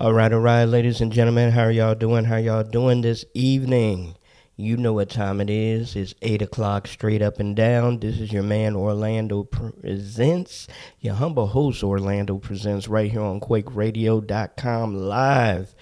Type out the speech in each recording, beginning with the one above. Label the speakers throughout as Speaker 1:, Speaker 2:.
Speaker 1: All right, all right, ladies and gentlemen, how are y'all doing? How y'all doing this evening? You know what time it is. It's 8 o'clock straight up and down. This is your man Orlando Presents. Your humble host Orlando Presents right here on KwakeRadio.com live.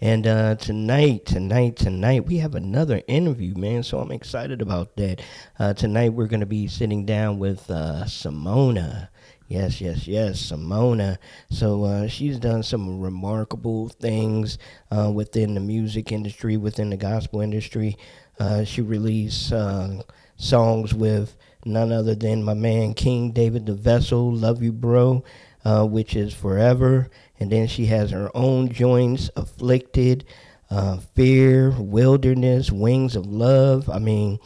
Speaker 1: And uh, tonight, tonight, tonight, we have another interview, man. So I'm excited about that. Uh, tonight, we're going to be sitting down with uh, Samona. Yes, yes, yes, Samona. So uh, she's done some remarkable things uh, within the music industry, within the gospel industry. Uh, she released uh, songs with none other than my man King David the Vessel, Love You Bro, uh, which is forever. And then she has her own joints, Afflicted, uh, Fear, Wilderness, Wings of Love. I mean,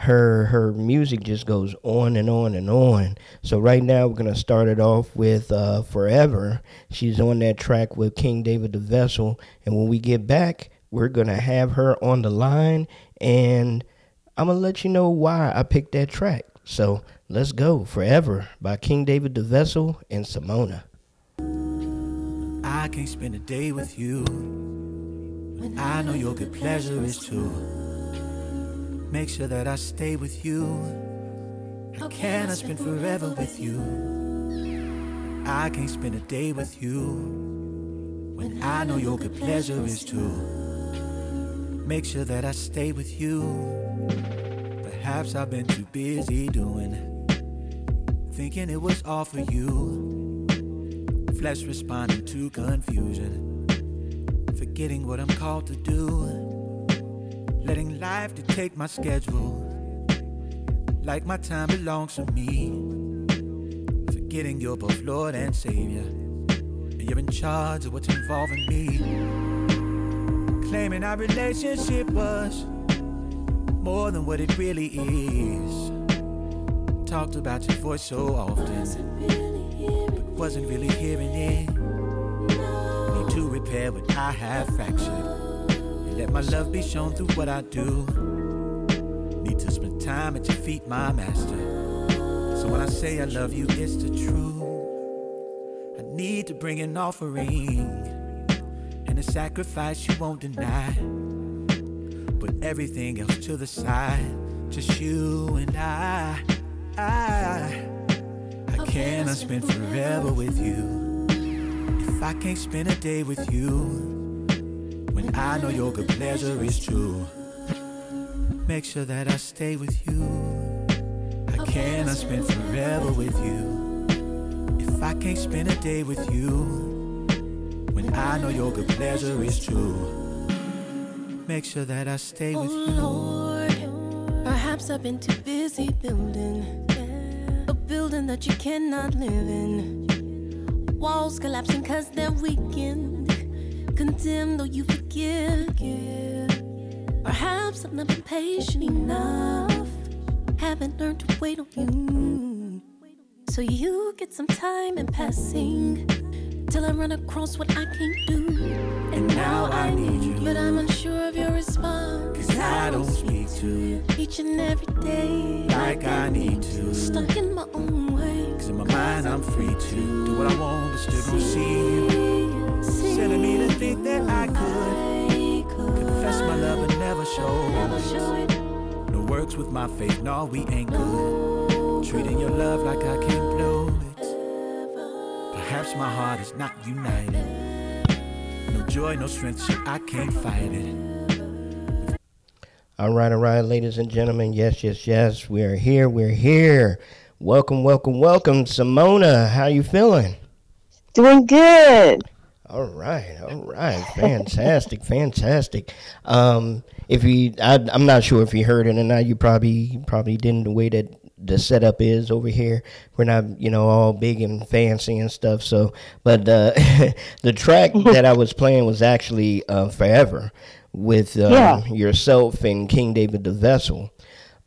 Speaker 1: her her music just goes on and on and on. So right now we're gonna start it off with uh, "Forever." She's on that track with King David the Vessel, and when we get back, we're gonna have her on the line, and I'm gonna let you know why I picked that track. So let's go, "Forever" by King David the Vessel and Samona.
Speaker 2: I can't spend a day with you I know your good pleasure is too. Make sure that I stay with you. How can I spend forever with you? I can't spend a day with you when I know your good pleasure is too. Make sure that I stay with you. Perhaps I've been too busy doing, thinking it was all for you. Flesh responding to confusion, forgetting what I'm called to do. Letting life dictate my schedule. Like my time belongs to me. Forgetting you're both Lord and Savior. And you're in charge of what's involving me. Claiming our relationship was more than what it really is. Talked about your voice so often, but wasn't really hearing it. Need to repair what I have fractured. Let my love be shown through what I do. Need to spend time at your feet, my master. So when I say I love you, it's the truth. I need to bring an offering and a sacrifice you won't deny. Put everything else to the side, just you and I. I, I cannot spend forever with you if I can't spend a day with you. When I know your good pleasure is true, make sure that I stay with you. I cannot spend forever with you if I can't spend a day with you. When I know your good pleasure is true, make sure that I stay with
Speaker 3: oh
Speaker 2: you.
Speaker 3: Lord, perhaps I've been too busy building a building that you cannot live in. Walls collapsing cause they're weakened condemned though you forgive. Perhaps I've not been patient enough. Haven't learned to wait on you. So you get some time in passing till I run across what I can't do.
Speaker 2: And now I need you.
Speaker 3: But I'm unsure of your response.
Speaker 2: Cause I don't speak to you
Speaker 3: each and every day.
Speaker 2: like I need to.
Speaker 3: Stuck in my own way.
Speaker 2: Cause in my mind I'm free to do what I want, but still don't see you. Silly me to think that I could confess my love never show. No works with my faith, no, we ain't good. Treating your love like I can't blow it. Perhaps my heart is not united. No joy, no strength, so I can't fight it.
Speaker 1: All right, all right, ladies and gentlemen. Yes, yes, yes. We're here. We're here. Welcome, welcome, welcome, Samona. How you feeling?
Speaker 4: Doing good.
Speaker 1: All right, all right, fantastic, fantastic. Um, if you, I, I'm not sure if you heard it or not. You probably probably didn't. The way that the setup is over here, we're not, you know, all big and fancy and stuff. So, but uh, the track that I was playing was actually uh, "Forever" with um,
Speaker 4: Yeah.
Speaker 1: yourself and King David the Vessel.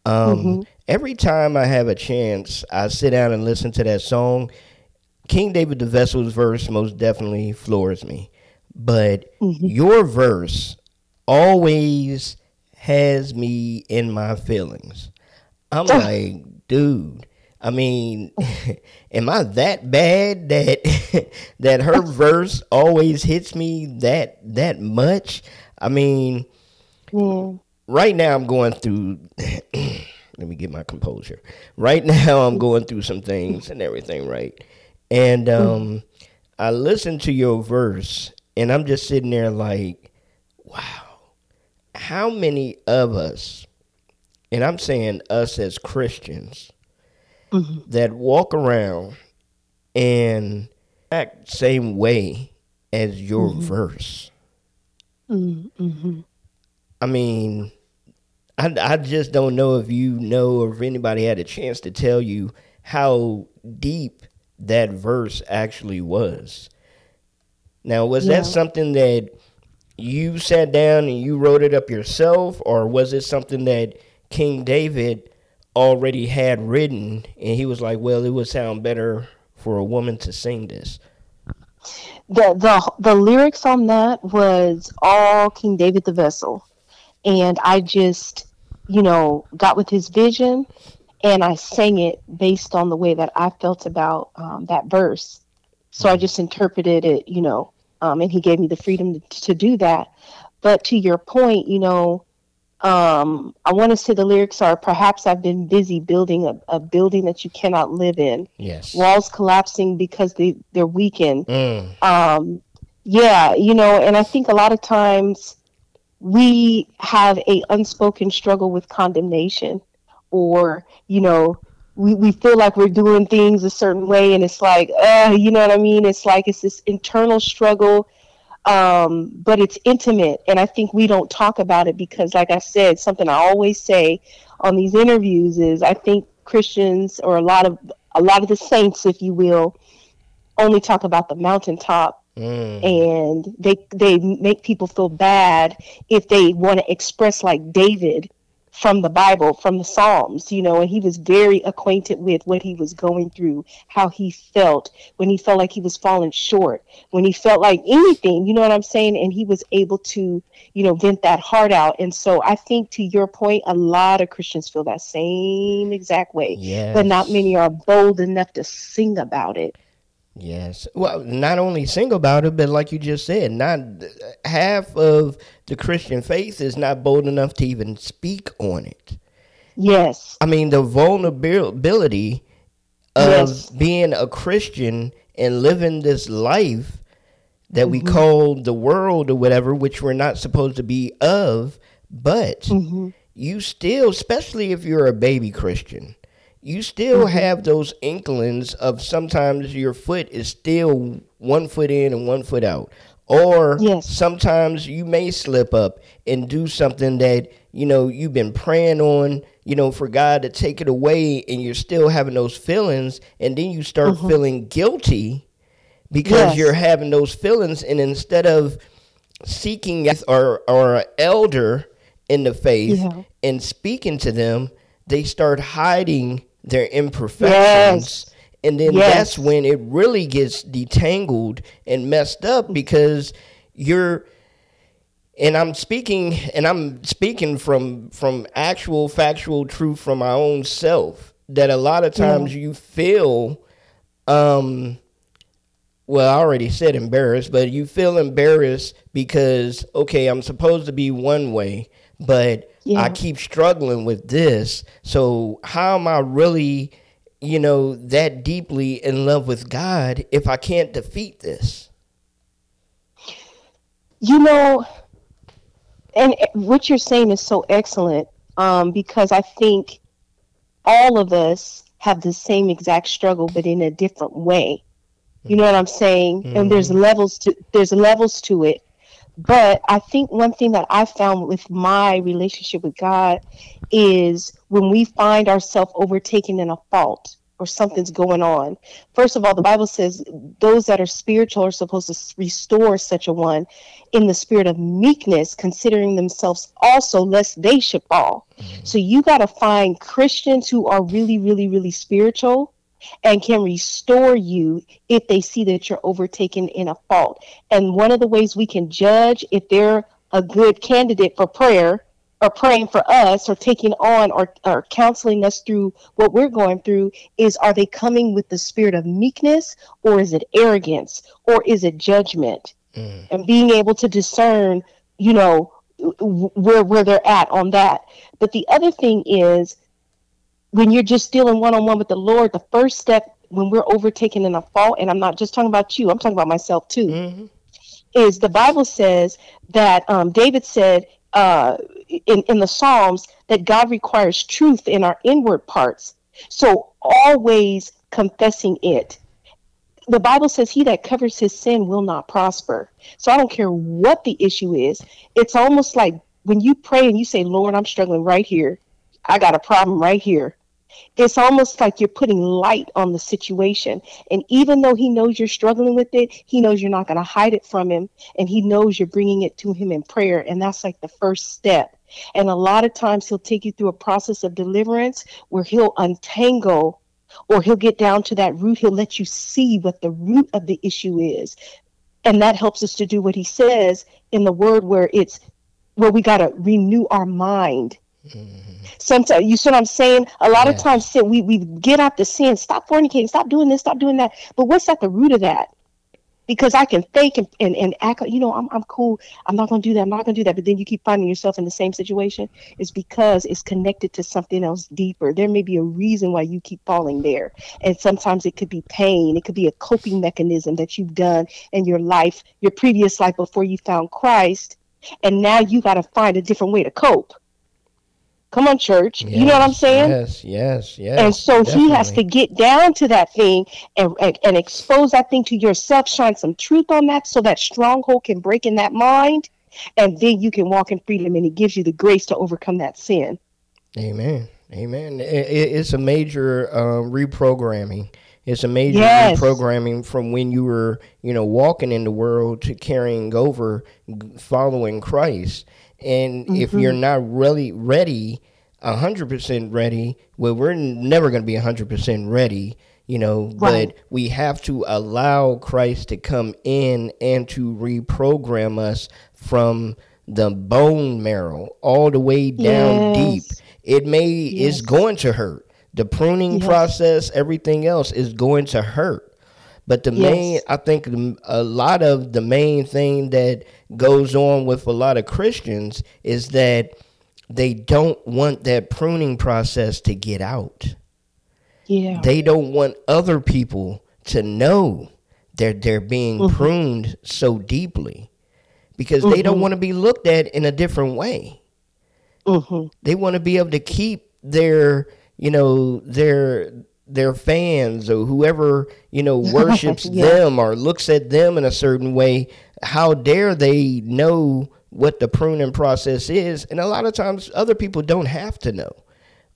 Speaker 1: Um, Every time I have a chance, I sit down and listen to that song. King David the Vessel's verse most definitely floors me, but mm-hmm. your verse always has me in my feelings. I'm like, dude, I mean, am I that bad that that her verse always hits me that that much? I mean, yeah. right now I'm going through let me get my composure. Right now I'm mm-hmm. going through some things and everything, right? And um I listened to your verse and I'm just sitting there like, wow, how many of us, and I'm saying us as Christians, mm-hmm. that walk around and act same way as your mm-hmm. verse? Mm-hmm. I mean, I, I just don't know if you know or if anybody had a chance to tell you how deep that verse actually was. Now, was yeah. that something that you sat down and you wrote it up yourself, or was it something that King David already had written and he was like, well, it would sound better for a woman to sing this?
Speaker 4: The, the the lyrics on that was all King David the Vessel, and I just you know got with his vision, and I sang it based on the way that I felt about um, that verse. So I mm-hmm. just interpreted it, you know, um, and he gave me the freedom to, to, do that. But to your point, you know, um, I want to say the lyrics are perhaps I've been busy building a, a, building that you cannot live in.
Speaker 1: Yes.
Speaker 4: Walls collapsing because they, they're weakened. Mm. Um, yeah, you know, and I think a lot of times we have a unspoken struggle with condemnation or, you know, we, we feel like we're doing things a certain way and it's like uh, you know what i mean it's like it's this internal struggle um, but it's intimate and i think we don't talk about it because like i said something i always say on these interviews is i think christians or a lot of a lot of the saints if you will only talk about the mountaintop mm. and they they make people feel bad if they want to express like david from the Bible, from the Psalms, you know, and he was very acquainted with what he was going through, how he felt when he felt like he was falling short, when he felt like anything, you know what I'm saying? And he was able to, you know, vent that heart out. And so I think to your point, a lot of Christians feel that same exact way, yes. but not many are bold enough to sing about it.
Speaker 1: Yes. Well, not only sing about it, but like you just said, not half of the Christian faith is not bold enough to even speak on it.
Speaker 4: Yes.
Speaker 1: I mean, the vulnerability of yes. being a Christian and living this life that mm-hmm. we call the world or whatever, which we're not supposed to be of, but mm-hmm. you still, especially if you're a baby Christian, you still mm-hmm. have those inklings of sometimes your foot is still one foot in and one foot out. Or yes. sometimes you may slip up and do something that, you know, you've been praying on, you know, for God to take it away and you're still having those feelings and then you start mm-hmm. feeling guilty because yes. you're having those feelings and instead of seeking or or an elder in the faith yeah. and speaking to them, they start hiding their imperfections. Yes. And then yes. that's when it really gets detangled and messed up because you're and I'm speaking and I'm speaking from from actual factual truth from my own self that a lot of times you feel um well, I already said embarrassed, but you feel embarrassed because okay, I'm supposed to be one way, but yeah. I keep struggling with this. So how am I really, you know, that deeply in love with God if I can't defeat this?
Speaker 4: You know, and what you're saying is so excellent um, because I think all of us have the same exact struggle, but in a different way. You know what I'm saying? Mm-hmm. And there's mm-hmm. levels to there's levels to it. But I think one thing that I found with my relationship with God is when we find ourselves overtaken in a fault or something's going on. First of all, the Bible says those that are spiritual are supposed to restore such a one in the spirit of meekness, considering themselves also lest they should fall. Mm-hmm. So you got to find Christians who are really, really, really spiritual and can restore you if they see that you're overtaken in a fault. And one of the ways we can judge if they're a good candidate for prayer or praying for us or taking on or, or counseling us through what we're going through is are they coming with the spirit of meekness or is it arrogance or is it judgment mm. and being able to discern you know where where they're at on that but the other thing is when you're just dealing one-on-one with the lord the first step when we're overtaken in a fault and i'm not just talking about you i'm talking about myself too mm-hmm. is the bible says that um, david said uh, in, in the Psalms that God requires truth in our inward parts. So always confessing it. The Bible says, He that covers his sin will not prosper. So I don't care what the issue is. It's almost like when you pray and you say, Lord, I'm struggling right here. I got a problem right here it's almost like you're putting light on the situation. And even though he knows you're struggling with it, he knows you're not going to hide it from him. And he knows you're bringing it to him in prayer. And that's like the first step. And a lot of times he'll take you through a process of deliverance where he'll untangle or he'll get down to that root. He'll let you see what the root of the issue is. And that helps us to do what he says in the word where it's where we got to renew our mind Mm-hmm. Sometimes you see what I'm saying. A lot of times, sin, we we get out the sin. Stop fornicating. Stop doing this. Stop doing that. But what's at the root of that? Because I can fake and, and, and act. You know, I'm I'm cool. I'm not gonna do that. I'm not gonna do that. But then you keep finding yourself in the same situation. It's because it's connected to something else deeper. There may be a reason why you keep falling there. And sometimes it could be pain. It could be a coping mechanism that you've done in your life, your previous life before you found Christ. And now you got to find a different way to cope Come on, church. Yes, you know what I'm saying?
Speaker 1: Yes, yes, yes.
Speaker 4: And so definitely. he has to get down to that thing and, and, and expose that thing to yourself, shine some truth on that so that stronghold can break in that mind. And then you can walk in freedom and he gives you the grace to overcome that sin.
Speaker 1: Amen. Amen. It, it's a major uh, reprogramming. It's a major yes. reprogramming from when you were, you know, walking in the world to carrying over, following Christ. And mm-hmm. if you're not really ready, 100% ready, well, we're never going to be 100% ready, you know, right. but we have to allow Christ to come in and to reprogram us from the bone marrow all the way down yes. deep. It may yes. is going to hurt. The pruning yes. process, everything else is going to hurt. But the yes. main, I think a lot of the main thing that goes on with a lot of Christians is that they don't want that pruning process to get out.
Speaker 4: Yeah.
Speaker 1: They don't want other people to know that they're being mm-hmm. pruned so deeply because mm-hmm. they don't mm-hmm. want to be looked at in a different way. Mm-hmm. They want to be able to keep their, you know, their their fans or whoever you know worships yeah. them or looks at them in a certain way how dare they know what the pruning process is and a lot of times other people don't have to know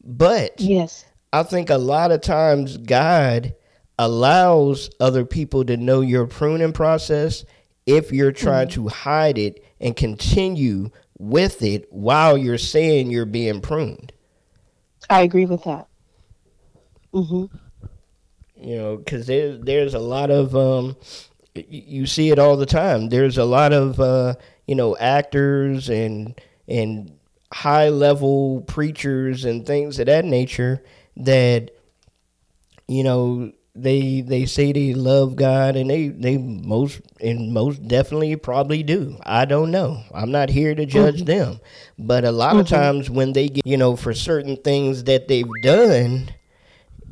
Speaker 1: but
Speaker 4: yes
Speaker 1: i think a lot of times god allows other people to know your pruning process if you're trying mm-hmm. to hide it and continue with it while you're saying you're being pruned
Speaker 4: i agree with that
Speaker 1: Mm-hmm. You know, because there's there's a lot of um, you see it all the time. There's a lot of uh, you know actors and and high level preachers and things of that nature that you know they they say they love God and they they most and most definitely probably do. I don't know. I'm not here to judge mm-hmm. them, but a lot mm-hmm. of times when they get you know for certain things that they've done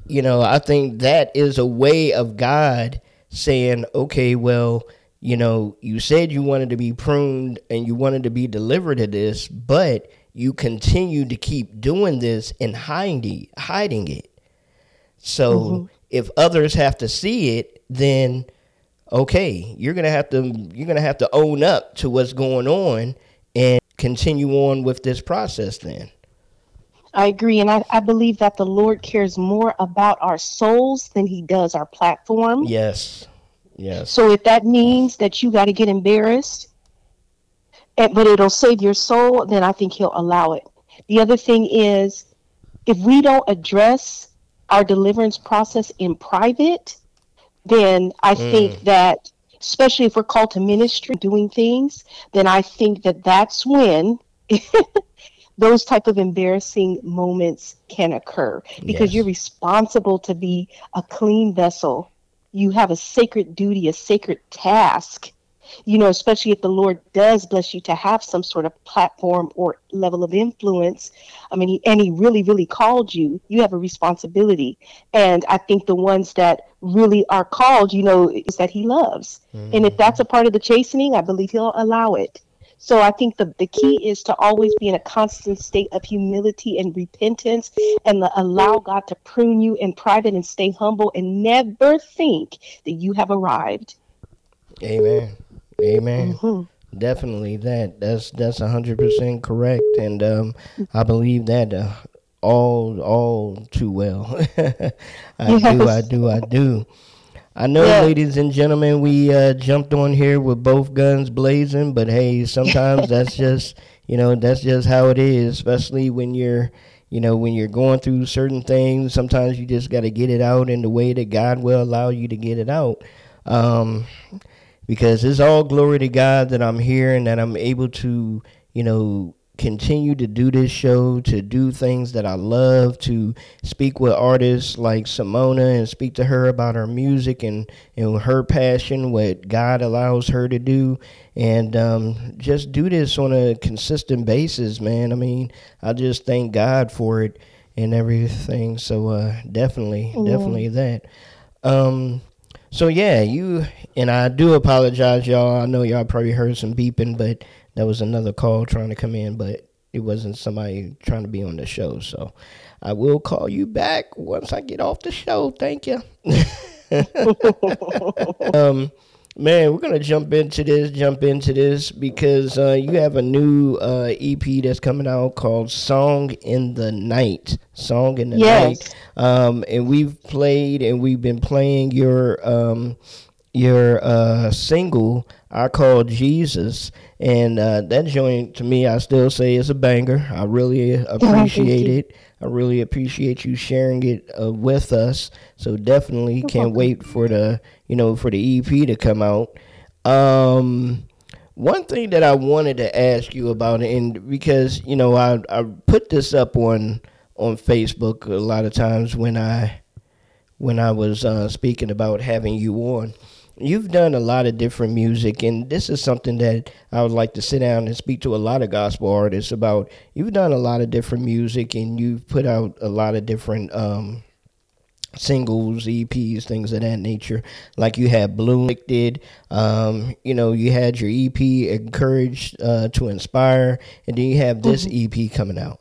Speaker 1: you know, I think that is a way of God saying, okay, well, you know, you said you wanted to be pruned and you wanted to be delivered of this, but you continue to keep doing this and hiding hiding it. So mm-hmm. If others have to see it, then okay, you're gonna have to you're gonna have to own up to what's going on and continue on with this process then.
Speaker 4: I agree. And I, I believe that the Lord cares more about our souls than he does our platform.
Speaker 1: Yes. Yes.
Speaker 4: So if that means that you got to get embarrassed, and, but it'll save your soul, then I think he'll allow it. The other thing is, if we don't address our deliverance process in private, then I mm. think that, especially if we're called to ministry, doing things, then I think that that's when those type of embarrassing moments can occur because
Speaker 1: Yes.
Speaker 4: you're responsible to be a clean vessel. You have a sacred duty, a sacred task. You know, especially if the Lord does bless you to have some sort of platform or level of influence. I mean, he, and He really, really called you. You have a responsibility. And I think the ones that really are called, you know, is that He loves. And if mm-hmm. that's a part of the chastening, I believe He'll allow it. So I think the, the key is to always be in a constant state of humility and repentance and the, allow God to prune you in private and stay humble and never think that you have arrived.
Speaker 1: Amen. Amen.
Speaker 4: Mhm.
Speaker 1: Definitely that. That's that's a hundred percent correct, and um, I believe that uh, all all too well. I do. I do. I do. I know,
Speaker 4: Yes.
Speaker 1: ladies and gentlemen, we uh, jumped on here with both guns blazing, but hey, sometimes that's just you know that's just how it is, especially when you're you know when you're going through certain things. Sometimes you just got to get it out in the way that God will allow you to get it out. Um, because it's all glory to God that I'm here and that I'm able to, you know, continue to do this show, to do things that I love, to speak with artists like Samona and speak to her about her music and, and her passion, what God allows her to do, and um, just do this on a consistent basis, man. I mean, I just thank God for it and everything. So uh, definitely, definitely that. Um, so yeah, you and I do apologize, y'all. I know y'all probably heard some beeping, but that was another call trying to come in, but it wasn't somebody trying to be on the show. So I will call you back once I get off the show. Thank you. um, man, we're gonna jump into this, jump into this because uh, you have a new uh, EP that's coming out called "Song in the Night." Song in the
Speaker 4: Yes.
Speaker 1: Night. Um, and we've played and we've been playing your um, your uh, single I call Jesus, and uh, that joint to me I still say is a banger. I really appreciate it. I really appreciate you sharing it uh, with us. So definitely can't wait for the you know for the EP to come out. Um, one thing that I wanted to ask you about, and because you know I I put this up on on Facebook a lot of times when I when I was uh, speaking about having you on. You've done a lot of different music, and this is something that I would like to sit down and speak to a lot of gospel artists about. You've done a lot of different music, and you've put out a lot of different um, singles, EPs, things of that nature. Like you had Bloom did, um, you know, you had your EP Encouraged uh, to Inspire, and then you have this EP coming out.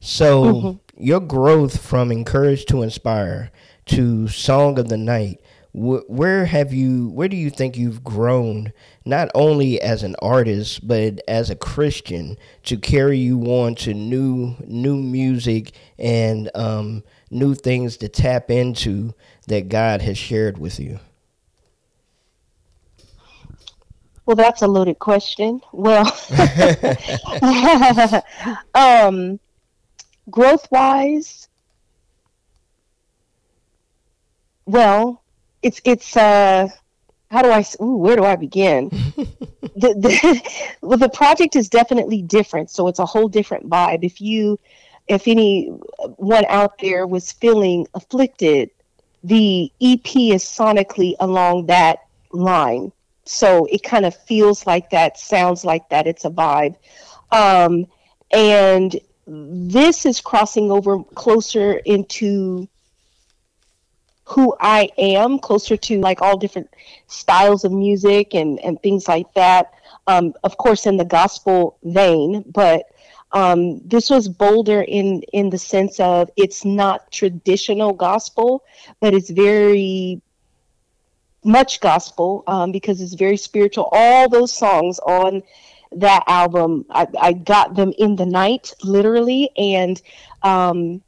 Speaker 1: So your growth from Encouraged to Inspire to Song of the Night, wh- where have you? Where do you think you've grown, not only as an artist but as a Christian, to carry you on to new new music and um, new things to tap into that God has shared with you?
Speaker 4: Well, that's a loaded question. Well, um, growth wise, well, it's it's uh, how do I Ooh, where do I begin? the, the well, the project is definitely different, so it's a whole different vibe. If you, if anyone out there was feeling afflicted, the EP is sonically along that line so it kind of feels like that sounds like that it's a vibe um, and this is crossing over closer into who i am closer to like all different styles of music and and things like that um, of course in the gospel vein but um, this was bolder in in the sense of it's not traditional gospel but it's very much gospel um, because it's very spiritual. All those songs on that album, I, I got them in the night, literally, and um,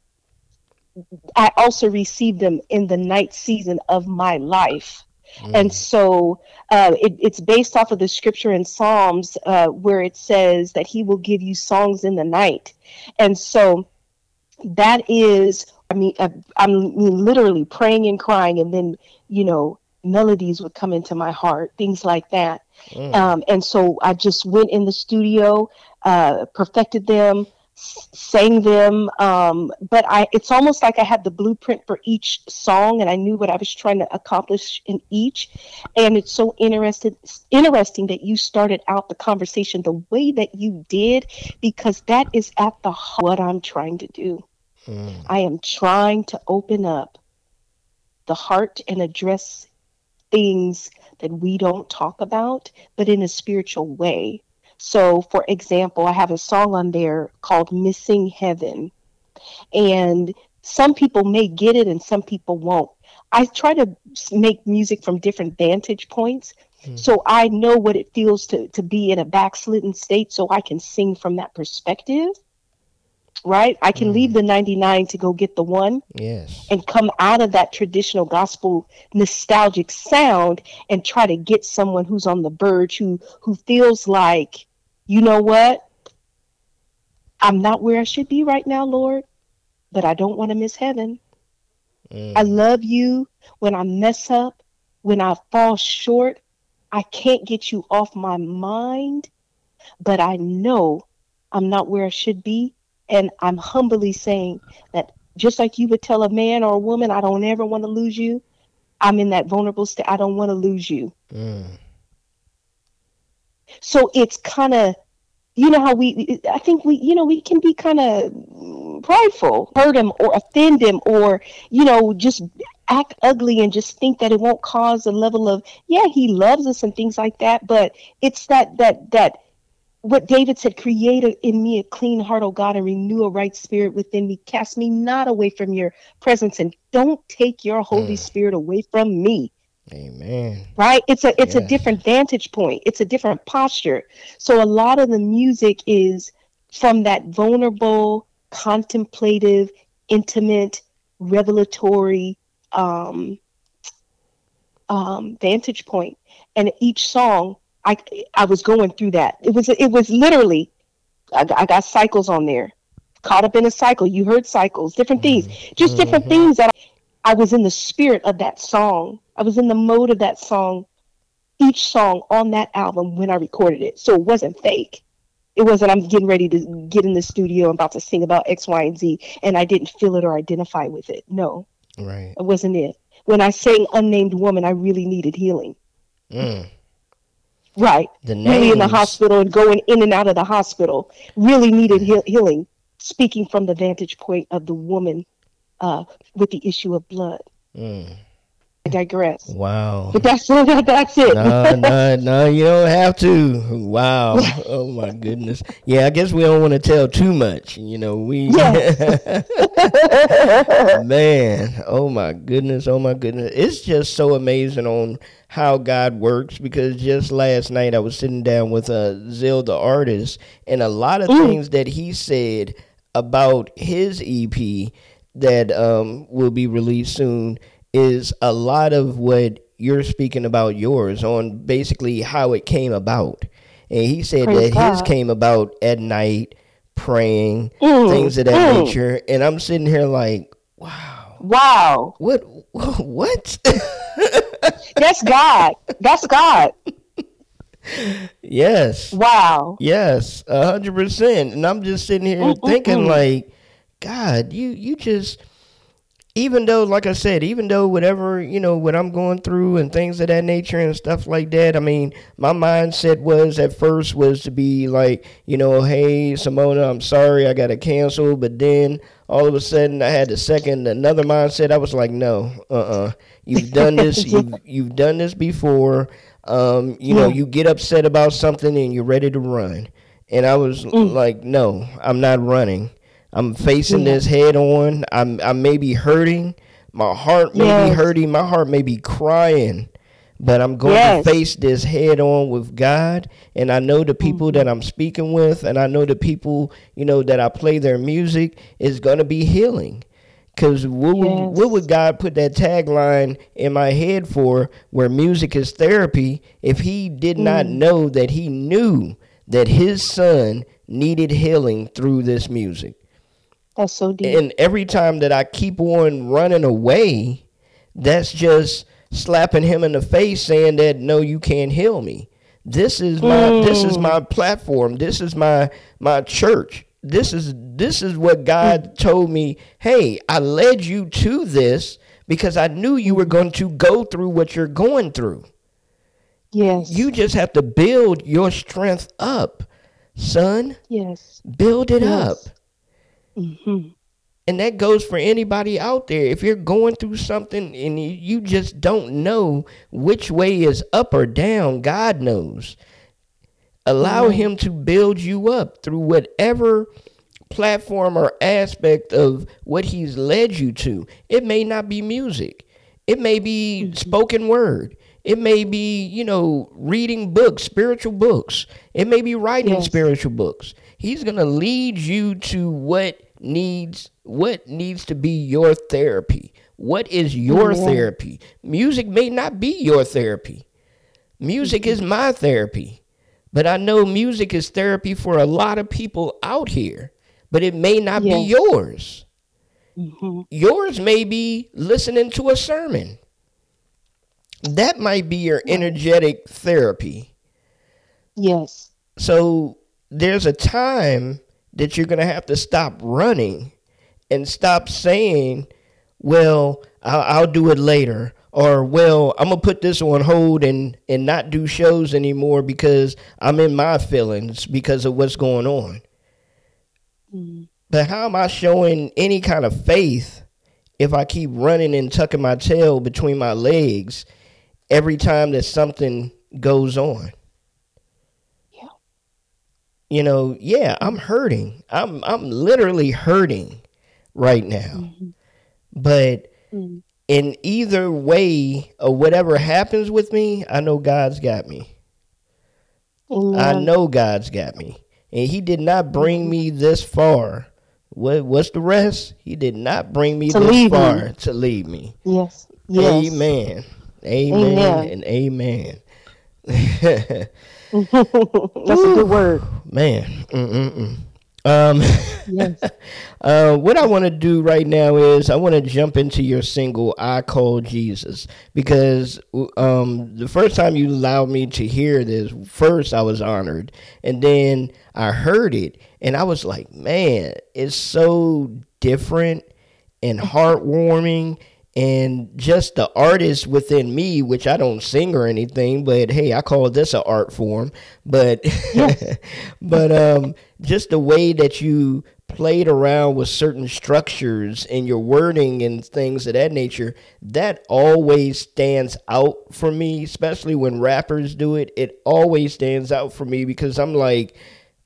Speaker 4: I also received them in the night season of my life. And so uh, it, it's based off of the scripture in Psalms uh, where it says that he will give you songs in the night. And so that is, I mean, I, I mean, literally praying and crying, and then, you know, melodies would come into my heart, things like that. Um, and so I just went in the studio, uh, perfected them, sang them um, but i it's almost like i had the blueprint for each song and i knew what i was trying to accomplish in each. And it's so interested interesting that you started out the conversation the way that you did because that is at the heart what i'm trying to do. Mm. i am trying to open up the heart and address things that we don't talk about but in a spiritual way so, for example, I have a song on there called Missing Heaven. And some people may get it and some people won't. I try to make music from different vantage points. Mm-hmm. So I know what it feels to, to be in a backslidden state, so I can sing from that perspective right? I can mm. leave the 99 to go get the one.
Speaker 1: Yes.
Speaker 4: And come out of that traditional gospel nostalgic sound and try to get someone who's on the verge who who feels like, you know what? I'm not where I should be right now, Lord, but I don't want to miss heaven. Mm. I love you when I mess up, when I fall short. I can't get you off my mind, but I know I'm not where I should be and I'm humbly saying that just like you would tell a man or a woman, I don't ever want to lose you. I'm in that vulnerable state. I don't want to lose you. Mm. So it's kind of, you know how we, I think we, you know, we can be kind of prideful, hurt him or offend him or, you know, just act ugly and just think that it won't cause a level of, yeah, he loves us and things like that. But it's that, that, that, what David said, create in me a clean heart, O God, and renew a right spirit within me. Cast me not away from your presence and don't take your Holy mm. Spirit away from me.
Speaker 1: Amen.
Speaker 4: Right? It's a it's yes. a different vantage point. It's a different posture. So a lot of the music is from that vulnerable, contemplative, intimate, revelatory um, um, vantage point. And each song I I was going through that. It was it was literally I, I got cycles on there. Caught up in a cycle. You heard cycles, different things, mm-hmm. just different mm-hmm. things that I, I was in the spirit of that song. I was in the mode of that song. Each song on that album when I recorded it, so it wasn't fake. It wasn't I'm getting ready to get in the studio. I'm about to sing about X, Y, and Z, and I didn't feel it or identify with it. No,
Speaker 1: right.
Speaker 4: It wasn't it. When I sang "Unnamed Woman," I really needed healing. Mm. Right. The names. Really in the hospital and going in and out of the hospital. Really needed he- healing. Speaking from the vantage point of the woman uh, with the issue of blood. Mm. I digress.
Speaker 1: Wow.
Speaker 4: But that's that's it.
Speaker 1: no, no, no, you don't have to. Wow. Oh my goodness. Yeah, I guess we don't want to tell too much. You know, we yes. Man, oh my goodness, oh my goodness. It's just so amazing on how God works because just last night I was sitting down with a uh, Zill the artist and a lot of mm. things that he said about his EP that um, will be released soon is a lot of what you're speaking about yours on basically how it came about. And he said Praise that God. his came about at night praying, mm. things of that mm. nature. And I'm sitting here like, wow.
Speaker 4: Wow.
Speaker 1: What what?
Speaker 4: That's God. That's God.
Speaker 1: Yes.
Speaker 4: Wow.
Speaker 1: Yes, a hundred percent. And I'm just sitting here mm thinking, like, God, you you just even though, like I said, even though whatever, you know, what I'm going through and things of that nature and stuff like that, I mean, my mindset was at first was to be like, you know, hey, Samona, I'm sorry, I got to cancel. But then all of a sudden I had the second, another mindset. I was like, no, uh uh-uh. uh. You have done this, you've, you've done this before. Um, you know, you get upset about something and you're ready to run. And I was mm. like, no, I'm not running. I'm facing yeah. this head on. I'm I may be hurting. My heart may yes. be hurting. My heart may be crying. But I'm going yes. to face this head on with God. And I know the people mm-hmm. that I'm speaking with, and I know the people, you know, that I play their music is going to be healing. Because what, yes. what would God put that tagline in my head for where music is therapy if he did mm. not know that he knew that his son needed healing through this music?
Speaker 4: That's so deep.
Speaker 1: And every time that I keep on running away, that's just slapping him in the face saying that no you can't heal me. This is my mm. this is my platform. This is my my church. This is this is what God told me. Hey, I led you to this because I knew you were going to go through what you're going through.
Speaker 4: Yes.
Speaker 1: You just have to build your strength up, son.
Speaker 4: Yes.
Speaker 1: Build it
Speaker 4: Yes.
Speaker 1: up.
Speaker 4: hmm
Speaker 1: And that goes for anybody out there. If you're going through something and you just don't know which way is up or down, God knows. Allow mm-hmm. Him to build you up through whatever platform or aspect of what He's led you to. It may not be music, it may be mm-hmm. spoken word. It may be, you know, reading books, spiritual books. It may be writing
Speaker 4: Yes.
Speaker 1: spiritual books. He's going to lead you to what needs what needs to be your therapy. What is your
Speaker 4: Amen.
Speaker 1: therapy? Music may not be your therapy. Music is my therapy. But I know music is therapy for a lot of people out here, but it may not be
Speaker 4: Yes.
Speaker 1: yours.
Speaker 4: hmm
Speaker 1: Yours may be listening to a sermon. That might be your energetic therapy.
Speaker 4: Yes.
Speaker 1: So there's a time that you're going to have to stop running and stop saying, well, I'll, I'll do it later. Or, well, I'm going to put this on hold and, and not do shows anymore because I'm in my feelings because of what's going on.
Speaker 4: Mhm.
Speaker 1: But how am I showing any kind of faith if I keep running and tucking my tail between my legs every time that something goes on?
Speaker 4: Yeah.
Speaker 1: You know, yeah, I'm hurting. I'm I'm literally hurting right now.
Speaker 4: Mhm.
Speaker 1: But
Speaker 4: Mhm.
Speaker 1: In either way or whatever happens with me, I know God's got me.
Speaker 4: Amen.
Speaker 1: I know God's got me. And he did not bring me this far. What what's the rest? He did not bring me
Speaker 4: To
Speaker 1: this
Speaker 4: me.
Speaker 1: far to leave me.
Speaker 4: Yes. Yes.
Speaker 1: Amen. Amen.
Speaker 4: Amen.
Speaker 1: And amen.
Speaker 4: That's a good word.
Speaker 1: Man. Mm-mm-mm. Um
Speaker 4: Yes.
Speaker 1: Uh, what I want to do right now is I want to jump into your single "I Call Jesus" because um, the first time you allowed me to hear this, first I was honored, and then I heard it, and I was like, "Man, it's so different and heartwarming." And just the artist within me, which I don't sing or anything, but hey, I call this an art form. But, but um, just the way that you played around with certain structures and your wording and things of that nature, that always stands out for me, especially when rappers do it. It always stands out for me because I'm like,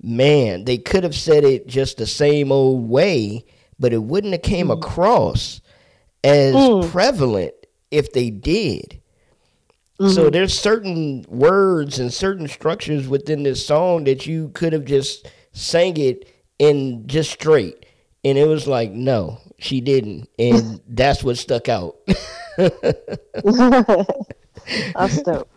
Speaker 1: man, they could have said it just the same old way, but it wouldn't have came across as
Speaker 4: Mm.
Speaker 1: prevalent if they did. So there's certain words and certain structures within this song that you could have just sang it in just straight. And it was like, no, she didn't. And that's what stuck out.
Speaker 4: That's dope.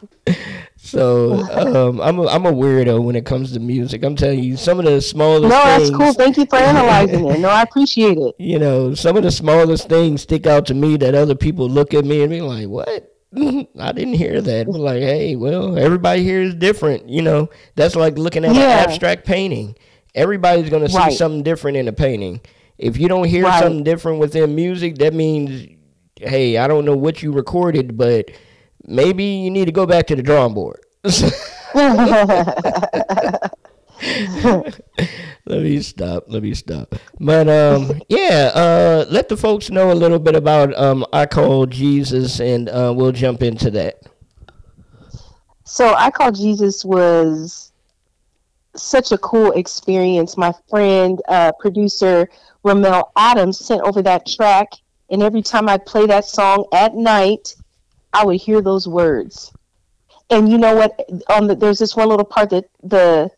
Speaker 1: so um, I'm, a, I'm a weirdo when it comes to music. I'm telling you, some of the smallest
Speaker 4: No, that's cool. Thank you for analyzing it. No, I appreciate it.
Speaker 1: you know, some of the smallest things stick out to me that other people look at me and be like, what? I didn't hear that. But like, hey, well, everybody here is different. You know, that's like looking at
Speaker 4: Yeah.
Speaker 1: an abstract painting. Everybody's gonna see
Speaker 4: Right.
Speaker 1: something different in a painting. If you don't hear
Speaker 4: Right.
Speaker 1: something different within music, that means, hey, I don't know what you recorded, but maybe you need to go back to the drawing board. let me stop. Let me stop. But um, yeah, uh, let the folks know a little bit about um, I call Jesus, and uh, we'll jump into that.
Speaker 4: So I call Jesus was such a cool experience. My friend, uh, producer Ramel Adams, sent over that track, and every time I play that song at night, I would hear those words. And you know what? On the, there's this one little part that the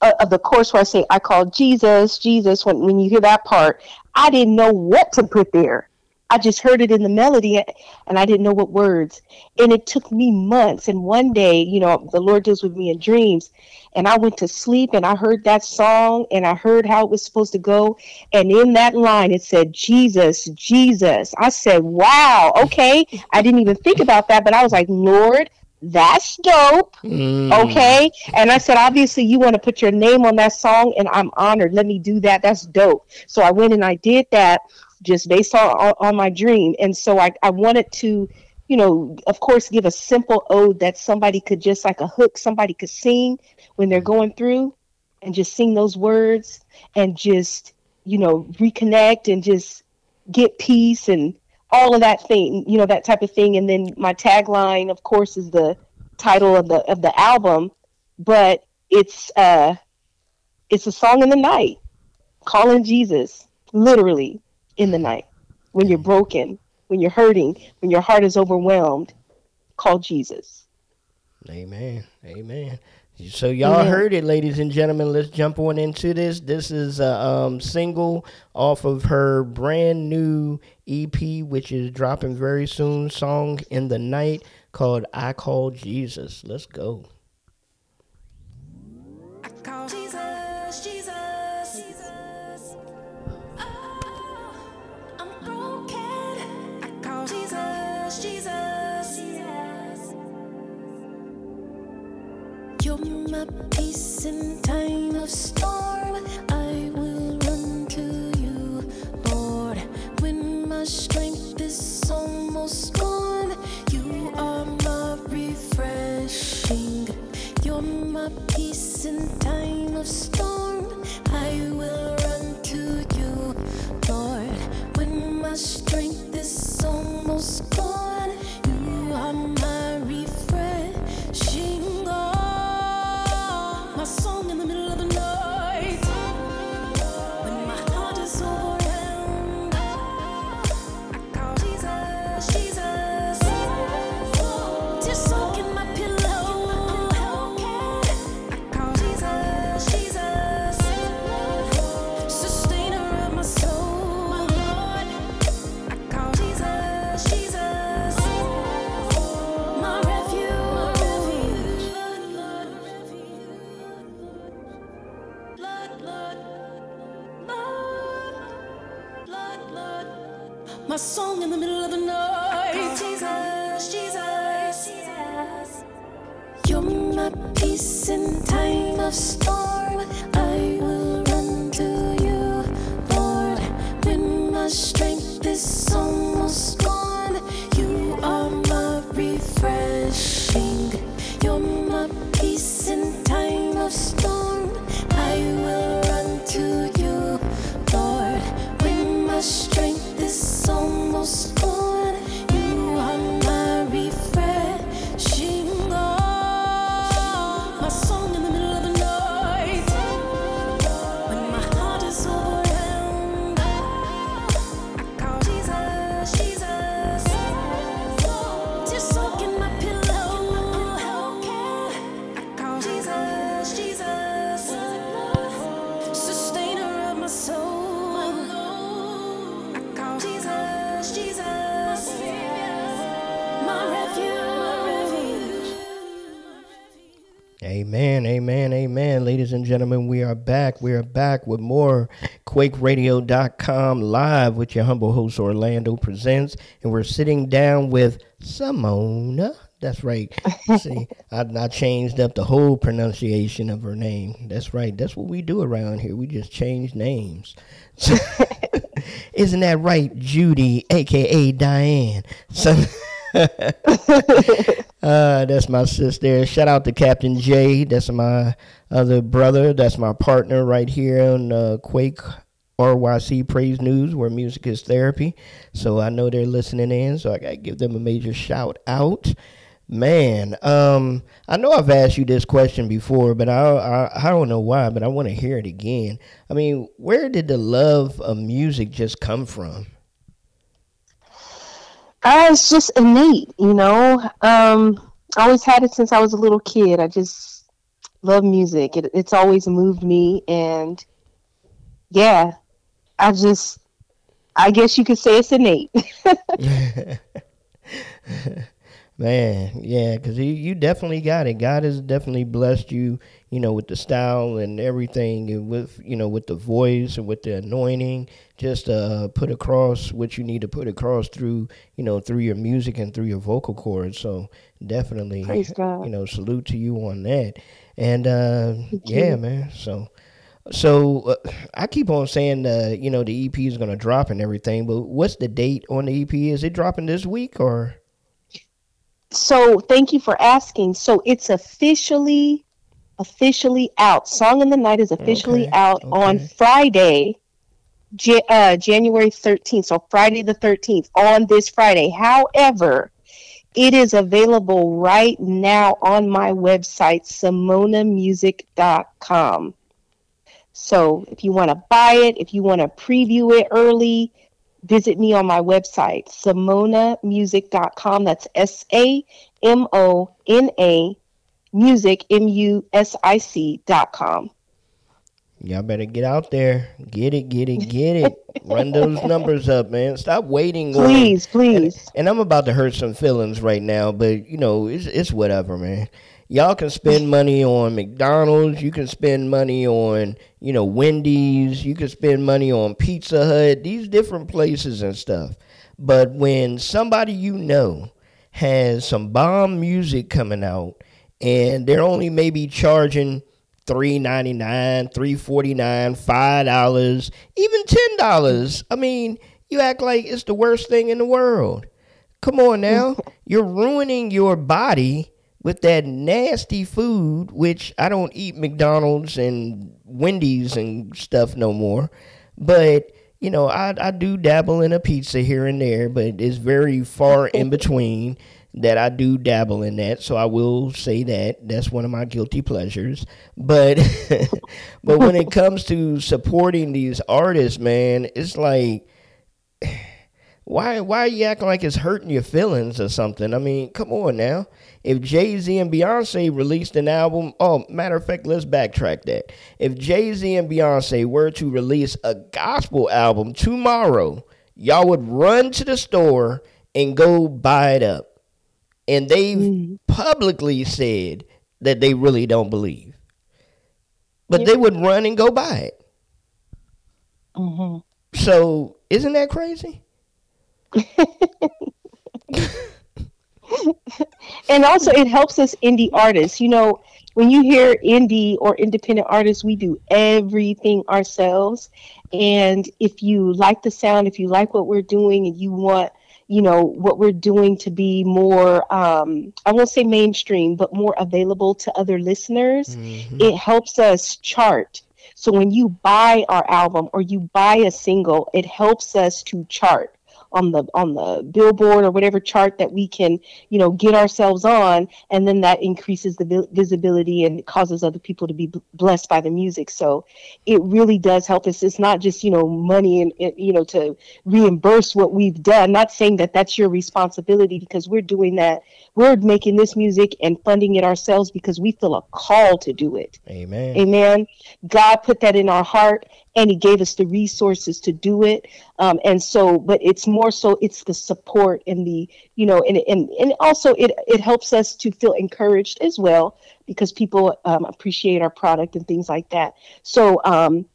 Speaker 4: uh, of the course where I say, "I call Jesus, Jesus." When when you hear that part, I didn't know what to put there. I just heard it in the melody, and I didn't know what words. And it took me months. And one day, you know, the Lord deals with me in dreams, and I went to sleep, and I heard that song, and I heard how it was supposed to go. And in that line, it said, "Jesus, Jesus." I said, "Wow, okay." I didn't even think about that, but I was like, "Lord." that's dope. Mm. Okay. And I said, obviously, you want to put your name on that song, and I'm honored. Let me do that. That's dope. So I went and I did that just based on, on my dream. And so I, I wanted to, you know, of course, give a simple ode that somebody could just like a hook, somebody could sing when they're going through and just sing those words and just, you know, reconnect and just get peace and all of that thing, you know, that type of thing. And then my tagline, of course, is the title of the of the album, but it's uh it's a song in the night, calling Jesus, literally in the night. When you're broken, when you're hurting, when your heart is overwhelmed, call Jesus.
Speaker 1: Amen. Amen. So y'all yeah. heard it, ladies and gentlemen. Let's jump on into this. This is a um, single off of her brand new EP, which is dropping very soon. Song in the night called "I Call Jesus." Let's go.
Speaker 3: My peace in time of storm. I will run to you, Lord. When my strength is almost gone, you are my refreshing. You're my peace in time of storm. I will run to you, Lord. When my strength
Speaker 1: back. We are back with more KwakeRadio.com live with your humble host Orlando Presents. And we're sitting down with Simona. That's right. See, I, I changed up the whole pronunciation of her name. That's right. That's what we do around here. We just change names. Isn't that right, Judy, aka Diane? So, uh, that's my sister. Shout out to Captain J. That's my other brother. That's my partner right here on uh, Quake RYC Praise News, where music is therapy. So I know they're listening in, so I got to give them a major shout out. Man, um, I know I've asked you this question before, but I, I, I don't know why, but I want to hear it again. I mean, where did the love of music just come from?
Speaker 4: Uh, it's just innate, you know. Um, I always had it since I was a little kid. I just love music. It, it's always moved me, and yeah, I just, I guess you could say it's innate.
Speaker 1: Man, yeah, because you definitely got it. God has definitely blessed you, you know, with the style and everything, and with you know, with the voice and with the anointing, just uh, put across what you need to put across through, you know, through your music and through your vocal cords. So definitely, you know, salute to you on that. And uh, yeah, man. So, so uh, I keep on saying, uh, you know, the EP is gonna drop and everything, but what's the date on the EP? Is it dropping this week or?
Speaker 4: So thank you for asking. So it's officially officially out. Song in the Night is officially okay, out okay. on Friday, uh, January 13th. So Friday the 13th on this Friday. However, it is available right now on my website, samonamusic.com. So if you want to buy it, if you want to preview it early, visit me on my website, samonamusic.com. That's S A M O N A music, M U S I C.com.
Speaker 1: Y'all better get out there. Get it, get it, get it. Run those numbers up, man. Stop waiting.
Speaker 4: Please, on, please.
Speaker 1: And, and, I'm about to hurt some feelings right now, but you know, it's it's whatever, man y'all can spend money on McDonald's, you can spend money on, you know, Wendy's, you can spend money on Pizza Hut, these different places and stuff. But when somebody you know has some bomb music coming out and they're only maybe charging three ninety nine, three forty nine, five dollars, even ten dollars. I mean, you act like it's the worst thing in the world. Come on now, you're ruining your body with that nasty food, which I don't eat McDonald's and Wendy's and stuff no more. But, you know, I, I do dabble in a pizza here and there, but it's very far in between that I do dabble in that. So I will say that that's one of my guilty pleasures. But but when it comes to supporting these artists, man, it's like why why are you acting like it's hurting your feelings or something? I mean, come on now. If Jay Z and Beyonce released an album, oh, matter of fact, let's backtrack that. If Jay Z and Beyonce were to release a gospel album tomorrow, y'all would run to the store and go buy it up. And they've mm. publicly said that they really don't believe. But they would run and go buy it. Mm-hmm. So, isn't that crazy?
Speaker 4: and also it helps us indie artists. You know when you hear indie or independent artists we do everything ourselves. And if you like the sound if you like what we're doing and you want you know what we're doing to be more um, i won't say mainstream but more available to other listeners mm-hmm. it helps us chart. So when you buy our album or you buy a single it helps us to chart on the on the billboard or whatever chart that we can you know get ourselves on and then that increases the visibility and causes other people to be blessed by the music. So it really does help us. It's not just you know money and you know to reimburse what we've done. Not saying that that's your responsibility because we're doing that. We're making this music and funding it ourselves because we feel a call to do it.
Speaker 1: Amen.
Speaker 4: Amen. God put that in our heart and he gave us the resources to do it. Um, and so but it's more so it's the support and the you know and and, and also it it helps us to feel encouraged as well because people um, appreciate our product and things like that. So um,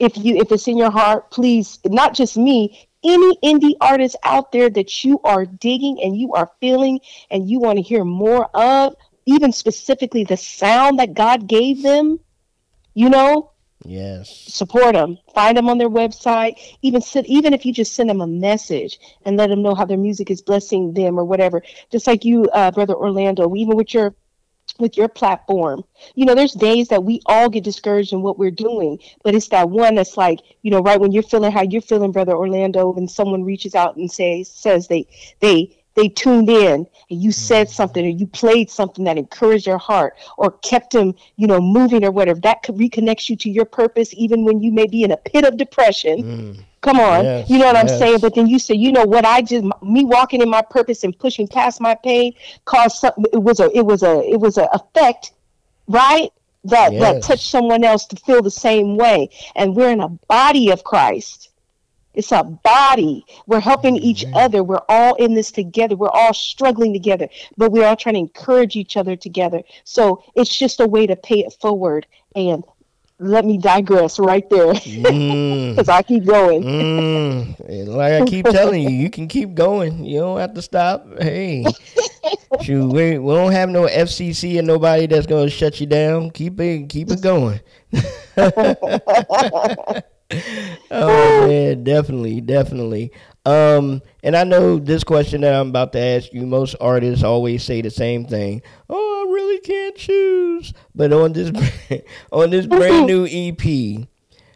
Speaker 4: if you if it's in your heart please not just me any indie artist out there that you are digging and you are feeling and you want to hear more of even specifically the sound that god gave them you know
Speaker 1: Yes.
Speaker 4: Support them. Find them on their website. Even send, even if you just send them a message and let them know how their music is blessing them or whatever. Just like you, uh, brother Orlando, even with your with your platform. You know, there's days that we all get discouraged in what we're doing, but it's that one that's like, you know, right when you're feeling how you're feeling, brother Orlando, and someone reaches out and says says they they they tuned in and you said mm-hmm. something or you played something that encouraged your heart or kept them, you know, moving or whatever, that could reconnects you to your purpose even when you may be in a pit of depression. Mm. Come on, yes, you know what yes. I'm saying? But then you say, you know what I just me walking in my purpose and pushing past my pain caused something. It was a it was a it was a effect, right? That yes. that touched someone else to feel the same way. And we're in a body of Christ It's a body. We're helping each other. We're all in this together. We're all struggling together, but we're all trying to encourage each other together. So it's just a way to pay it forward. And let me digress right there because mm. I keep going.
Speaker 1: Mm. Like I keep telling you, you can keep going. You don't have to stop. Hey, shoot, we, we don't have no FCC and nobody that's gonna shut you down. Keep it, keep it going. oh man, definitely, definitely. Um, and I know this question that I'm about to ask you. Most artists always say the same thing. Oh, I really can't choose. But on this on this brand new EP,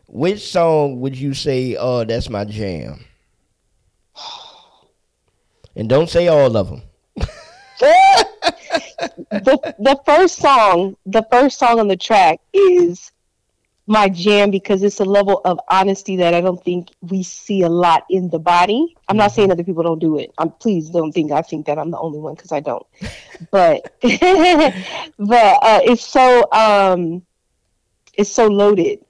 Speaker 1: which song would you say? Oh, that's my jam. And don't say all of them.
Speaker 4: the the first song, the first song on the track is my jam because it's a level of honesty that I don't think we see a lot in the body. I'm not saying mm-hmm. other people don't do it. I'm please don't think I think that I'm the only one because I don't. but but uh, it's so um, it's so loaded,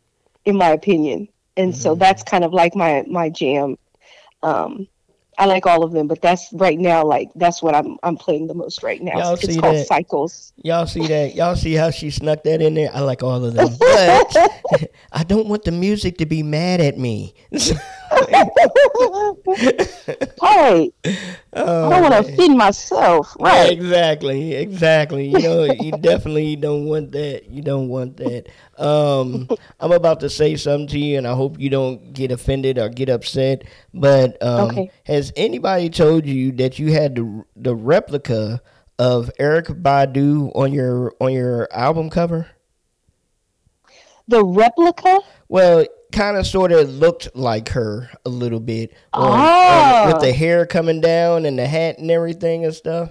Speaker 4: in my opinion, and mm-hmm. so that's kind of like my my jam. Um, I like all of them, but that's right now like that's what I'm I'm playing the most right now. Y'all it's called
Speaker 1: that?
Speaker 4: Cycles.
Speaker 1: Y'all see that? Y'all see how she snuck that in there? I like all of them, but I don't want the music to be mad at me.
Speaker 4: right. Oh, I don't want to offend myself. Right.
Speaker 1: Exactly. Exactly. You know, you definitely don't want that. You don't want that. Um, I'm about to say something to you, and I hope you don't get offended or get upset. But um, okay. has anybody told you that you had the the replica of Erykah Badu on your on your album cover?
Speaker 4: The replica?
Speaker 1: Well, kind of sort of looked like her a little bit on, oh. with the hair coming down and the hat and everything and stuff.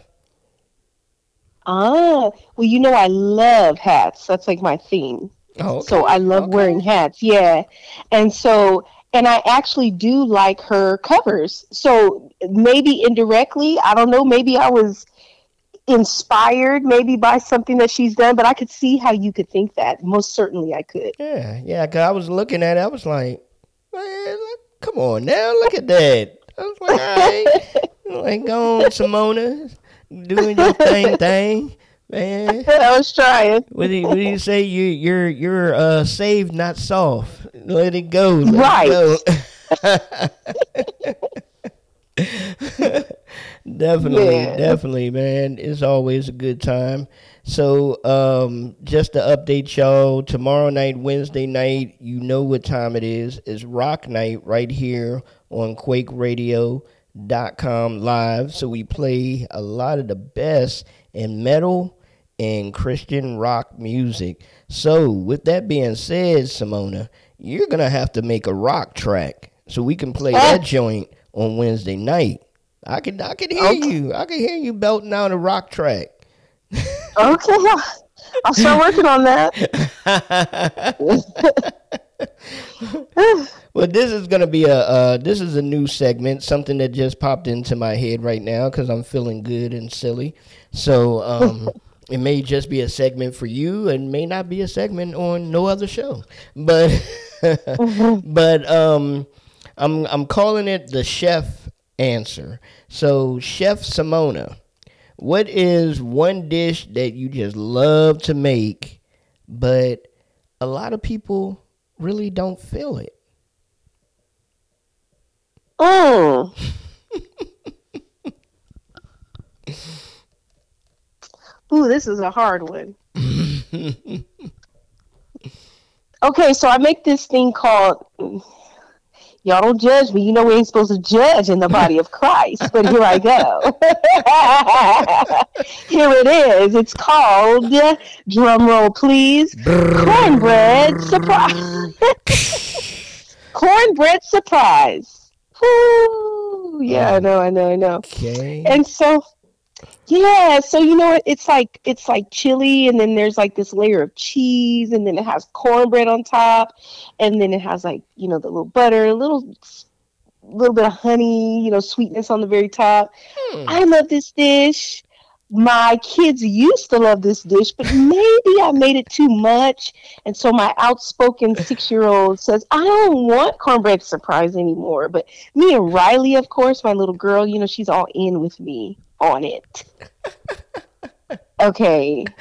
Speaker 4: Oh, well, you know, I love hats. That's like my theme. Oh, okay. So I love okay. wearing hats. Yeah. And so, and I actually do like her covers. So maybe indirectly, I don't know, maybe I was inspired maybe by something that she's done, but I could see how you could think that. Most certainly, I could.
Speaker 1: Yeah, yeah. Cause I was looking at it, I was like, man, come on now, look at that. I was like, all right, like go on, Simona, doing your thing, thing. Man,
Speaker 4: I was trying.
Speaker 1: What do you, what do you say? You you're you're uh saved, not soft. Let it go. Let
Speaker 4: right.
Speaker 1: It go. definitely, yeah. definitely, man. It's always a good time. So, um, just to update y'all, tomorrow night, Wednesday night, you know what time it is. It's Rock Night right here on KwakeRadio.com live. So we play a lot of the best in metal and Christian rock music. So, with that being said, Simona, you're gonna have to make a rock track so we can play that joint on Wednesday night. I can I can hear okay. you. I can hear you belting out a rock track.
Speaker 4: okay, I'll start working on that.
Speaker 1: well, this is gonna be a uh, this is a new segment, something that just popped into my head right now because I'm feeling good and silly. So um, it may just be a segment for you, and may not be a segment on no other show. But mm-hmm. but um, I'm I'm calling it the chef answer. So, Chef Simona, what is one dish that you just love to make, but a lot of people really don't feel it?
Speaker 4: Oh. Ooh, this is a hard one. okay, so I make this thing called y'all don't judge me. You know we ain't supposed to judge in the body of Christ, but here I go. here it is. It's called drum roll, please. Cornbread surprise. Cornbread surprise. Ooh, yeah, I know, I know, I know.
Speaker 1: Okay.
Speaker 4: And so yeah, so you know it's like it's like chili, and then there's like this layer of cheese, and then it has cornbread on top, and then it has like you know the little butter, a little little bit of honey, you know, sweetness on the very top. Hmm. I love this dish, my kids used to love this dish, but maybe I made it too much. And so my outspoken six year old says, I don't want cornbread surprise anymore. But me and Riley, of course, my little girl, you know, she's all in with me on it. Okay.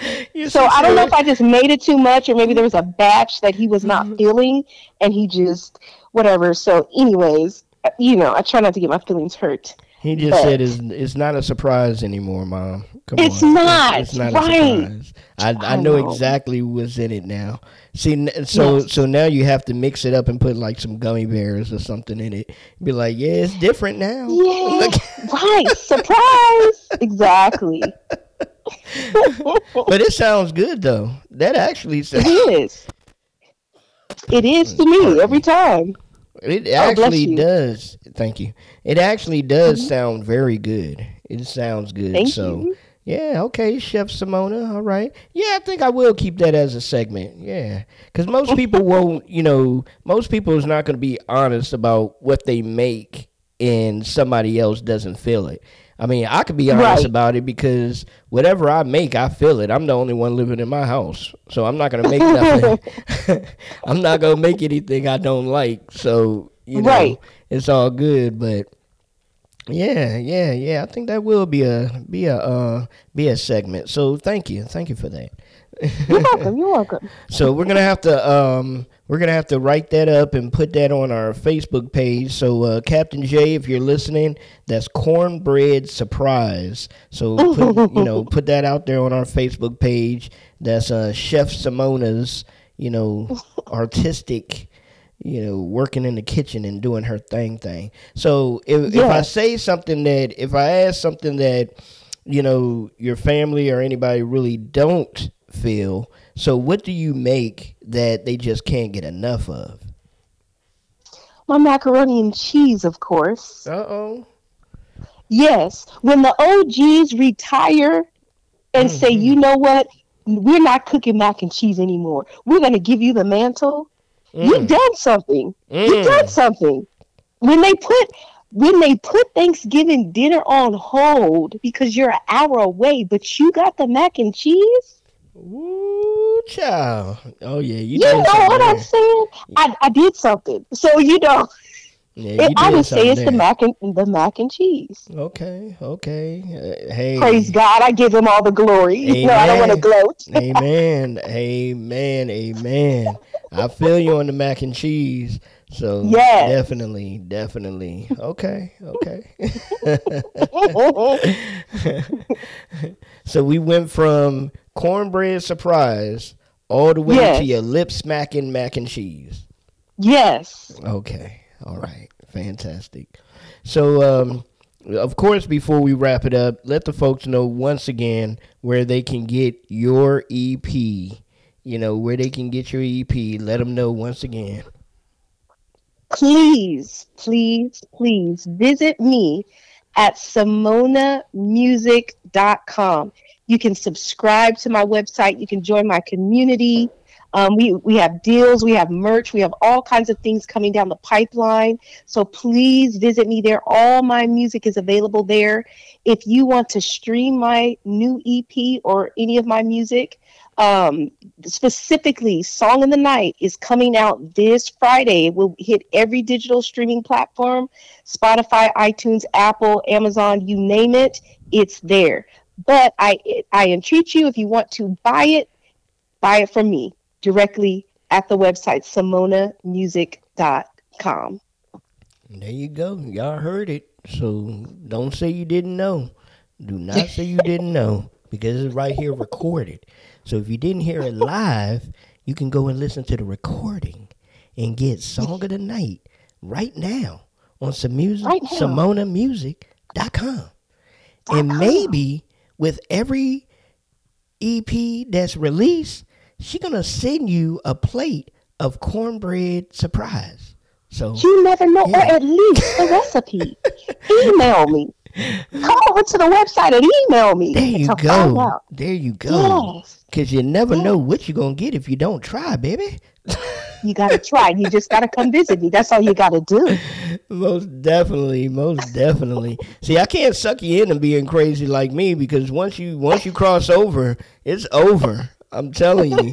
Speaker 4: So I don't know if I just made it too much or maybe there was a batch that he was not mm-hmm. feeling and he just whatever. So anyways, you know, I try not to get my feelings hurt.
Speaker 1: He just but, said it's, it's not a surprise anymore, Mom.
Speaker 4: Come it's on. Not, it's, it's not right. a surprise.
Speaker 1: I, I, I know, know, exactly what's in it now. See, so yes. so now you have to mix it up and put like some gummy bears or something in it. Be like, yeah, it's different now.
Speaker 4: Yeah, right. Surprise. exactly.
Speaker 1: but it sounds good though. That actually sounds.
Speaker 4: It is. It is to me every time.
Speaker 1: It oh, actually does. Thank you. It actually does mm-hmm. sound very good. It sounds good.
Speaker 4: Thank
Speaker 1: so
Speaker 4: you.
Speaker 1: yeah, okay, Chef Simona. All right. Yeah, I think I will keep that as a segment. Yeah, because most people won't. You know, most people is not going to be honest about what they make, and somebody else doesn't feel it. I mean, I could be honest right. about it because whatever I make, I feel it. I'm the only one living in my house, so I'm not gonna make nothing. I'm not gonna make anything I don't like. So you know, right. it's all good. But yeah, yeah, yeah. I think that will be a be a uh, be a segment. So thank you, thank you for that.
Speaker 4: You're welcome. You're welcome.
Speaker 1: so we're gonna have to um we're gonna have to write that up and put that on our Facebook page. So uh, Captain J, if you're listening, that's cornbread surprise. So put, you know put that out there on our Facebook page. That's uh, Chef Simona's you know artistic you know, working in the kitchen and doing her thing thing. So if, yeah. if I say something that, if I ask something that, you know, your family or anybody really don't feel. So, what do you make that they just can't get enough of?
Speaker 4: My macaroni and cheese, of course.
Speaker 1: Uh oh.
Speaker 4: Yes. When the OGs retire and mm-hmm. say, you know what? We're not cooking mac and cheese anymore. We're going to give you the mantle. Mm. You've done something. Mm. You've done something. When they put when they put Thanksgiving dinner on hold because you're an hour away, but you got the mac and cheese.
Speaker 1: Ooh, child. Oh yeah,
Speaker 4: you, you know what there. I'm saying? I, I did something. So you know. Yeah, it, I would say it's there. the mac and the mac and cheese.
Speaker 1: Okay, okay. Uh, hey,
Speaker 4: praise God! I give Him all the glory. Amen. No, I don't want to gloat.
Speaker 1: amen, amen, amen. I feel you on the mac and cheese. So yeah, definitely, definitely. Okay, okay. so we went from cornbread surprise all the way yes. to your lip smacking mac and cheese.
Speaker 4: Yes.
Speaker 1: Okay. All right. Fantastic. So, um, of course, before we wrap it up, let the folks know once again where they can get your EP. You know, where they can get your EP. Let them know once again
Speaker 4: please, please, please visit me at samonamusic.com. You can subscribe to my website. You can join my community. Um, we, we have deals, we have merch, we have all kinds of things coming down the pipeline. So please visit me there. All my music is available there. If you want to stream my new EP or any of my music, um, specifically Song in the Night is coming out this Friday. It will hit every digital streaming platform Spotify, iTunes, Apple, Amazon, you name it, it's there. But I, I entreat you if you want to buy it, buy it from me directly at the website samonamusic.com.
Speaker 1: There you go. Y'all heard it. So don't say you didn't know. Do not say you didn't know because it's right here recorded. So if you didn't hear it live, you can go and listen to the recording and get Song of the Night right now on some music, right SamonaMusic.com. And maybe with every EP that's released, she's gonna send you a plate of cornbread surprise. So
Speaker 4: you never know, yeah. or at least a recipe. Email me. Come over to the website and email me.
Speaker 1: There you go. There you go. Yes. Cause you never know what you're gonna get if you don't try, baby.
Speaker 4: you gotta try. You just gotta come visit me. That's all you gotta do.
Speaker 1: most definitely, most definitely. See, I can't suck you into being crazy like me because once you once you cross over, it's over. I'm telling you,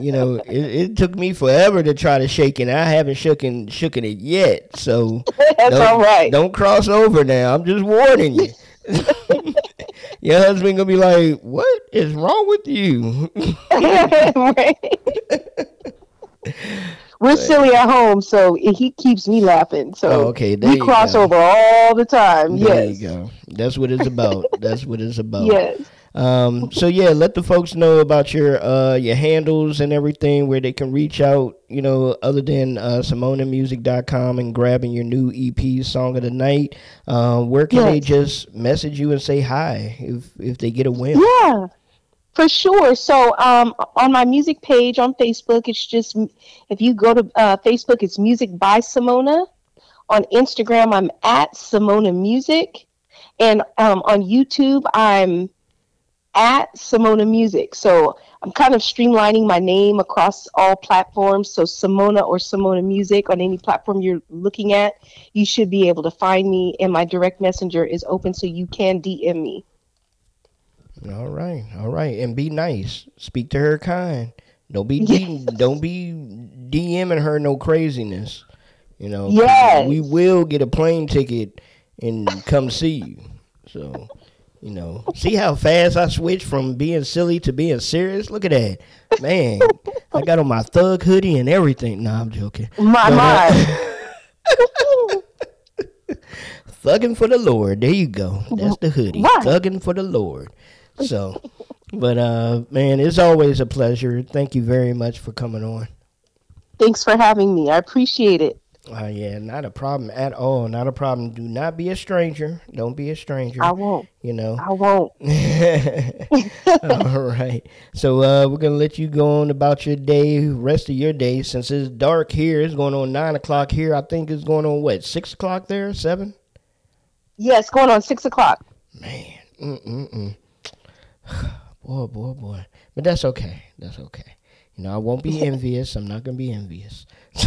Speaker 1: you know, it, it, took me forever to try to shake it. And I haven't shooken shooken it yet. So
Speaker 4: that's all right.
Speaker 1: Don't cross over now. I'm just warning you. Your husband gonna be like, "What is wrong with you?"
Speaker 4: We're silly at home, so he keeps me laughing. So oh, okay, we cross go. over all the time. There yes. you go.
Speaker 1: That's what it's about. That's what it's about.
Speaker 4: Yes.
Speaker 1: Um, so yeah, let the folks know about your uh, your handles and everything where they can reach out. You know, other than uh, SamonaMusic.com and grabbing your new EP, Song of the Night. Uh, where can yes. they just message you and say hi if if they get a win?
Speaker 4: Yeah. For sure. So um, on my music page on Facebook, it's just if you go to uh, Facebook, it's Music by Samona. On Instagram, I'm at Samona Music, and um, on YouTube, I'm at Samona Music. So I'm kind of streamlining my name across all platforms. So Samona or Samona Music on any platform you're looking at, you should be able to find me, and my direct messenger is open, so you can DM me.
Speaker 1: All right, all right, and be nice. Speak to her kind. Don't be yes. don't be DMing her no craziness. You know,
Speaker 4: yes.
Speaker 1: we will get a plane ticket and come see you. So, you know, see how fast I switched from being silly to being serious. Look at that, man! I got on my thug hoodie and everything. No, I'm joking.
Speaker 4: My uh, my.
Speaker 1: thugging for the Lord. There you go. That's the hoodie. What? Thugging for the Lord. So, but uh, man, it's always a pleasure. Thank you very much for coming on.
Speaker 4: Thanks for having me. I appreciate it.
Speaker 1: Uh, yeah, not a problem at all. Not a problem. Do not be a stranger. Don't be a stranger.
Speaker 4: I won't.
Speaker 1: You know.
Speaker 4: I won't.
Speaker 1: all right. So uh, we're gonna let you go on about your day, rest of your day. Since it's dark here, it's going on nine o'clock here. I think it's going on what six o'clock there, seven.
Speaker 4: Yes, yeah, going on six o'clock.
Speaker 1: Man, mm mm mm. boy, boy, boy. But that's okay. That's okay. You know, I won't be envious. I'm not gonna be envious.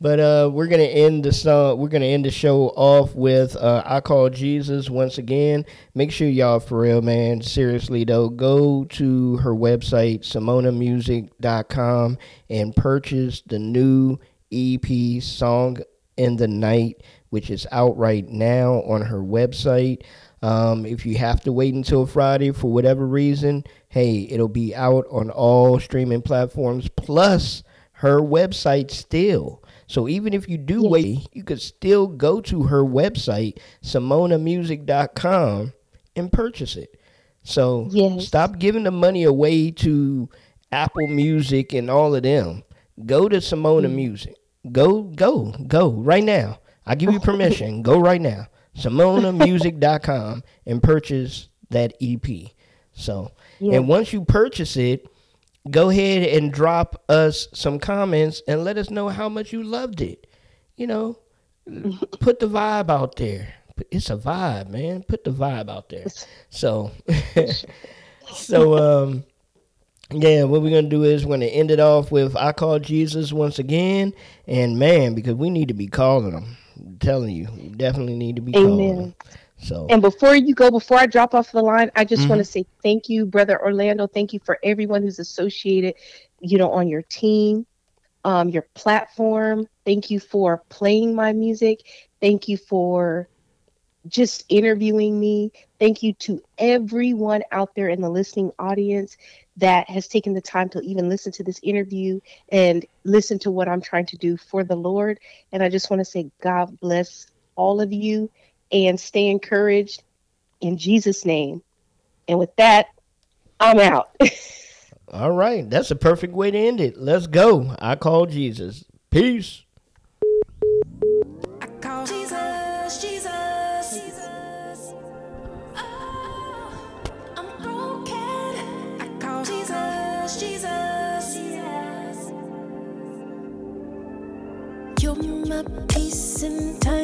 Speaker 1: but uh, we're gonna end the song. We're gonna end the show off with uh, "I Call Jesus" once again. Make sure y'all, for real, man, seriously though, go to her website samonamusic.com and purchase the new EP "Song in the Night," which is out right now on her website. Um, if you have to wait until Friday for whatever reason, hey, it'll be out on all streaming platforms plus her website still. So even if you do yes. wait, you could still go to her website, samonamusic.com, and purchase it. So yes. stop giving the money away to Apple Music and all of them. Go to Simona mm. Music. Go, go, go right now. I give you permission. go right now. SamonaMusic.com and purchase that EP. So, yeah. and once you purchase it, go ahead and drop us some comments and let us know how much you loved it. You know, put the vibe out there. It's a vibe, man. Put the vibe out there. So, so um, yeah, what we're gonna do is we're gonna end it off with "I Call Jesus" once again, and man, because we need to be calling them. I'm telling you, you definitely need to be Amen. So
Speaker 4: And before you go, before I drop off the line, I just mm-hmm. want to say thank you, brother Orlando. Thank you for everyone who's associated, you know, on your team, um, your platform. Thank you for playing my music. Thank you for just interviewing me. Thank you to everyone out there in the listening audience that has taken the time to even listen to this interview and listen to what I'm trying to do for the Lord. And I just want to say, God bless all of you and stay encouraged in Jesus' name. And with that, I'm out.
Speaker 1: all right. That's a perfect way to end it. Let's go. I call Jesus. Peace.
Speaker 3: Peace in time